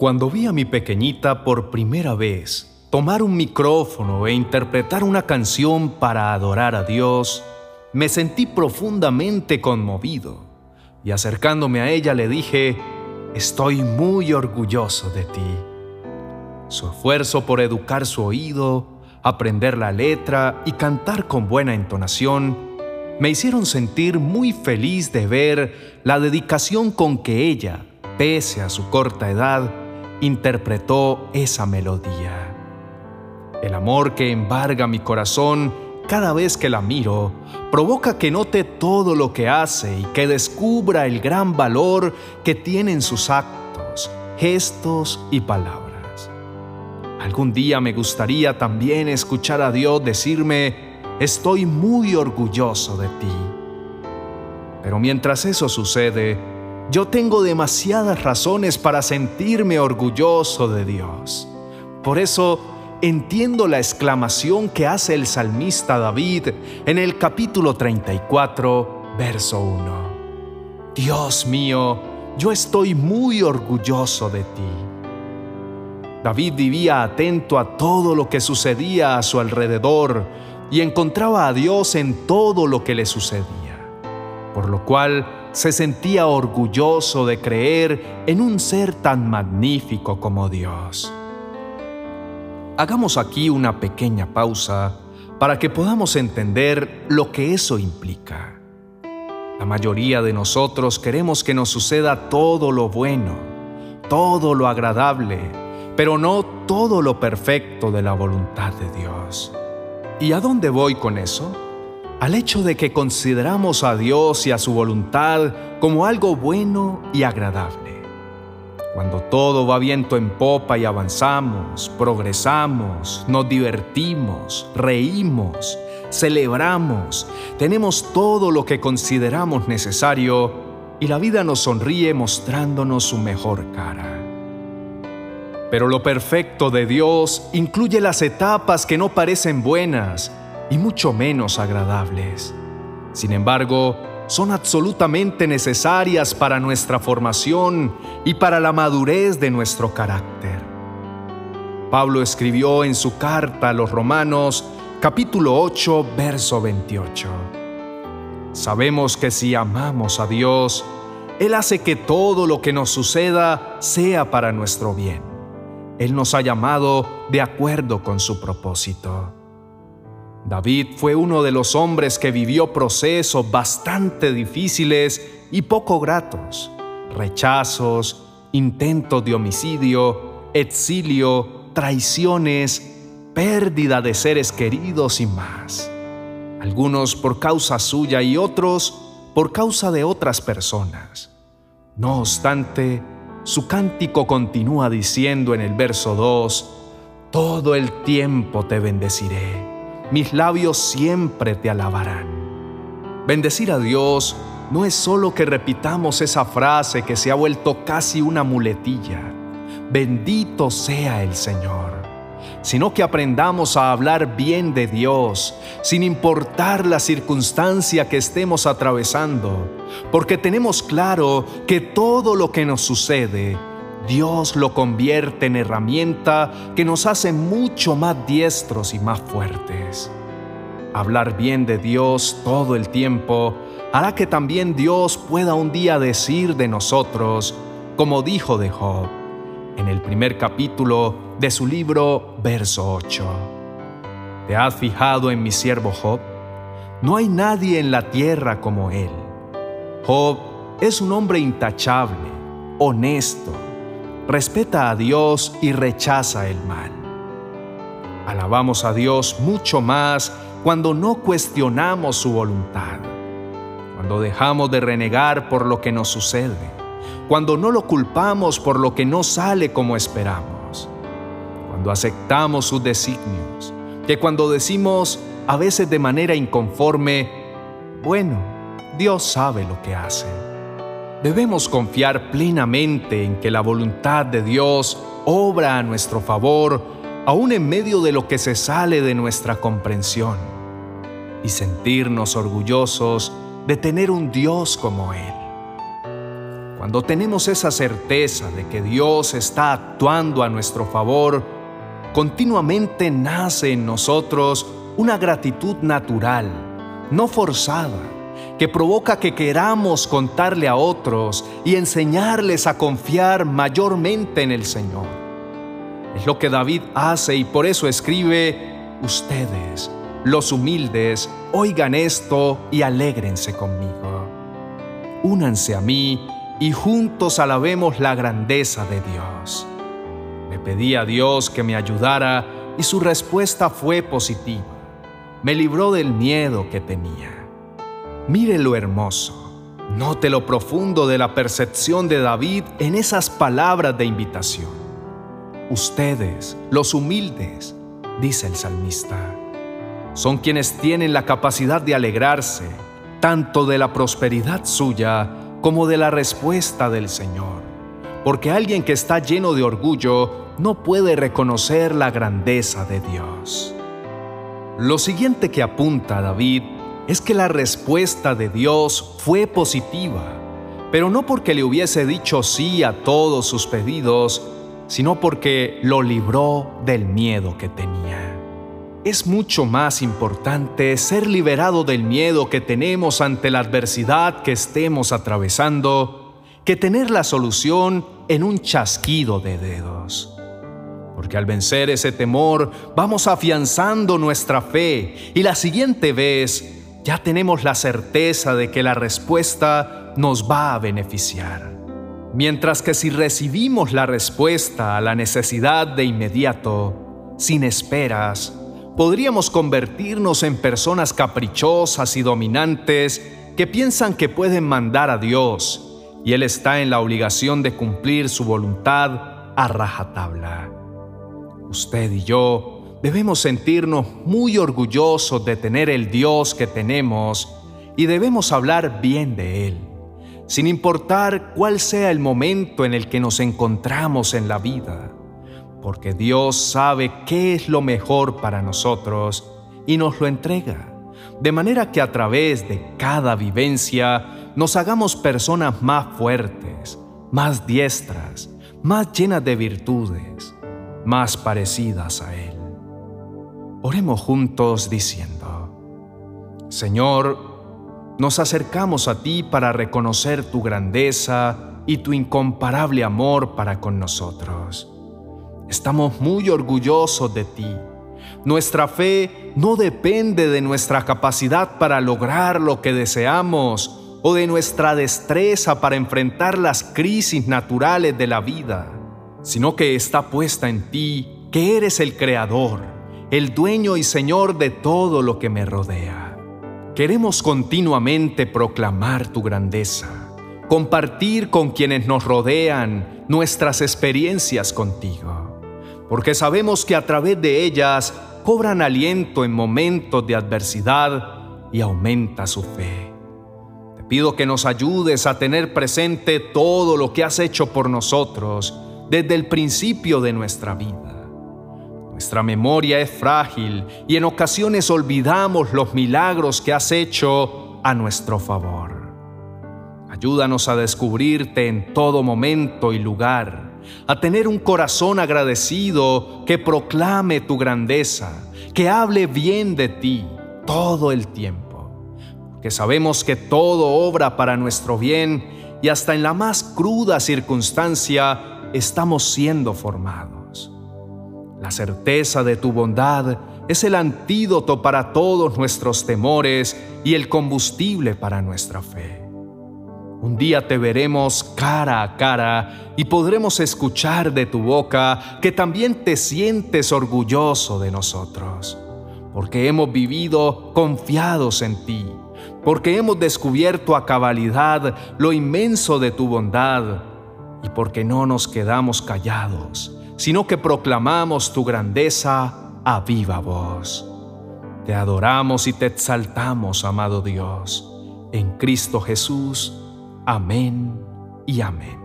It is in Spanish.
Cuando vi a mi pequeñita por primera vez tomar un micrófono e interpretar una canción para adorar a Dios, me sentí profundamente conmovido y acercándome a ella le dije, estoy muy orgulloso de ti. Su esfuerzo por educar su oído, aprender la letra y cantar con buena entonación me hicieron sentir muy feliz de ver la dedicación con que ella, pese a su corta edad, interpretó esa melodía. El amor que embarga mi corazón cada vez que la miro provoca que note todo lo que hace y que descubra el gran valor que tienen sus actos, gestos y palabras. Algún día me gustaría también escuchar a Dios decirme, estoy muy orgulloso de ti. Pero mientras eso sucede, yo tengo demasiadas razones para sentirme orgulloso de Dios. Por eso entiendo la exclamación que hace el salmista David en el capítulo 34, verso 1. Dios mío, yo estoy muy orgulloso de ti. David vivía atento a todo lo que sucedía a su alrededor y encontraba a Dios en todo lo que le sucedía, por lo cual se sentía orgulloso de creer en un ser tan magnífico como Dios. Hagamos aquí una pequeña pausa para que podamos entender lo que eso implica. La mayoría de nosotros queremos que nos suceda todo lo bueno, todo lo agradable, pero no todo lo perfecto de la voluntad de Dios. ¿Y a dónde voy con eso? Al hecho de que consideramos a Dios y a su voluntad como algo bueno y agradable. Cuando todo va viento en popa y avanzamos, progresamos, nos divertimos, reímos, celebramos, tenemos todo lo que consideramos necesario y la vida nos sonríe mostrándonos su mejor cara. Pero lo perfecto de Dios incluye las etapas que no parecen buenas, y mucho menos agradables. Sin embargo, son absolutamente necesarias para nuestra formación y para la madurez de nuestro carácter. Pablo escribió en su carta a los Romanos capítulo 8, verso 28. Sabemos que si amamos a Dios, Él hace que todo lo que nos suceda sea para nuestro bien. Él nos ha llamado de acuerdo con su propósito. David fue uno de los hombres que vivió procesos bastante difíciles y poco gratos, rechazos, intentos de homicidio, exilio, traiciones, pérdida de seres queridos y más. Algunos por causa suya y otros por causa de otras personas. No obstante, su cántico continúa diciendo en el verso 2, Todo el tiempo te bendeciré mis labios siempre te alabarán. Bendecir a Dios no es solo que repitamos esa frase que se ha vuelto casi una muletilla, bendito sea el Señor, sino que aprendamos a hablar bien de Dios, sin importar la circunstancia que estemos atravesando, porque tenemos claro que todo lo que nos sucede Dios lo convierte en herramienta que nos hace mucho más diestros y más fuertes. Hablar bien de Dios todo el tiempo hará que también Dios pueda un día decir de nosotros, como dijo de Job, en el primer capítulo de su libro, verso 8. ¿Te has fijado en mi siervo Job? No hay nadie en la tierra como él. Job es un hombre intachable, honesto, respeta a Dios y rechaza el mal. Alabamos a Dios mucho más cuando no cuestionamos su voluntad, cuando dejamos de renegar por lo que nos sucede, cuando no lo culpamos por lo que no sale como esperamos, cuando aceptamos sus designios, que cuando decimos a veces de manera inconforme, bueno, Dios sabe lo que hace. Debemos confiar plenamente en que la voluntad de Dios obra a nuestro favor, aún en medio de lo que se sale de nuestra comprensión, y sentirnos orgullosos de tener un Dios como Él. Cuando tenemos esa certeza de que Dios está actuando a nuestro favor, continuamente nace en nosotros una gratitud natural, no forzada, que provoca que queramos contarle a otros y enseñarles a confiar mayormente en el Señor. Es lo que David hace y por eso escribe, ustedes, los humildes, oigan esto y alégrense conmigo. Únanse a mí y juntos alabemos la grandeza de Dios. Le pedí a Dios que me ayudara y su respuesta fue positiva. Me libró del miedo que tenía. Mire lo hermoso. Note lo profundo de la percepción de David en esas palabras de invitación. Ustedes, los humildes, dice el salmista, son quienes tienen la capacidad de alegrarse tanto de la prosperidad suya como de la respuesta del Señor. Porque alguien que está lleno de orgullo no puede reconocer la grandeza de Dios. Lo siguiente que apunta David es que la respuesta de Dios fue positiva, pero no porque le hubiese dicho sí a todos sus pedidos, sino porque lo libró del miedo que tenía. Es mucho más importante ser liberado del miedo que tenemos ante la adversidad que estemos atravesando que tener la solución en un chasquido de dedos. Porque al vencer ese temor vamos afianzando nuestra fe y la siguiente vez ya tenemos la certeza de que la respuesta nos va a beneficiar. Mientras que si recibimos la respuesta a la necesidad de inmediato, sin esperas, podríamos convertirnos en personas caprichosas y dominantes que piensan que pueden mandar a Dios y Él está en la obligación de cumplir su voluntad a rajatabla. Usted y yo debemos sentirnos muy orgullosos de tener el Dios que tenemos y debemos hablar bien de Él, sin importar cuál sea el momento en el que nos encontramos en la vida porque Dios sabe qué es lo mejor para nosotros y nos lo entrega, de manera que a través de cada vivencia nos hagamos personas más fuertes, más diestras, más llenas de virtudes, más parecidas a Él. Oremos juntos diciendo, Señor, nos acercamos a ti para reconocer tu grandeza y tu incomparable amor para con nosotros. Estamos muy orgullosos de ti. Nuestra fe no depende de nuestra capacidad para lograr lo que deseamos o de nuestra destreza para enfrentar las crisis naturales de la vida, sino que está puesta en ti, que eres el Creador, el dueño y Señor de todo lo que me rodea. Queremos continuamente proclamar tu grandeza, compartir con quienes nos rodean nuestras experiencias contigo porque sabemos que a través de ellas cobran aliento en momentos de adversidad y aumenta su fe. Te pido que nos ayudes a tener presente todo lo que has hecho por nosotros desde el principio de nuestra vida. Nuestra memoria es frágil y en ocasiones olvidamos los milagros que has hecho a nuestro favor. Ayúdanos a descubrirte en todo momento y lugar a tener un corazón agradecido que proclame tu grandeza, que hable bien de ti todo el tiempo, que sabemos que todo obra para nuestro bien y hasta en la más cruda circunstancia estamos siendo formados. La certeza de tu bondad es el antídoto para todos nuestros temores y el combustible para nuestra fe. Un día te veremos cara a cara y podremos escuchar de tu boca que también te sientes orgulloso de nosotros, porque hemos vivido confiados en ti, porque hemos descubierto a cabalidad lo inmenso de tu bondad. Y porque no nos quedamos callados, sino que proclamamos tu grandeza a viva voz. Te adoramos y te exaltamos, amado Dios, en Cristo Jesús Amén y amén.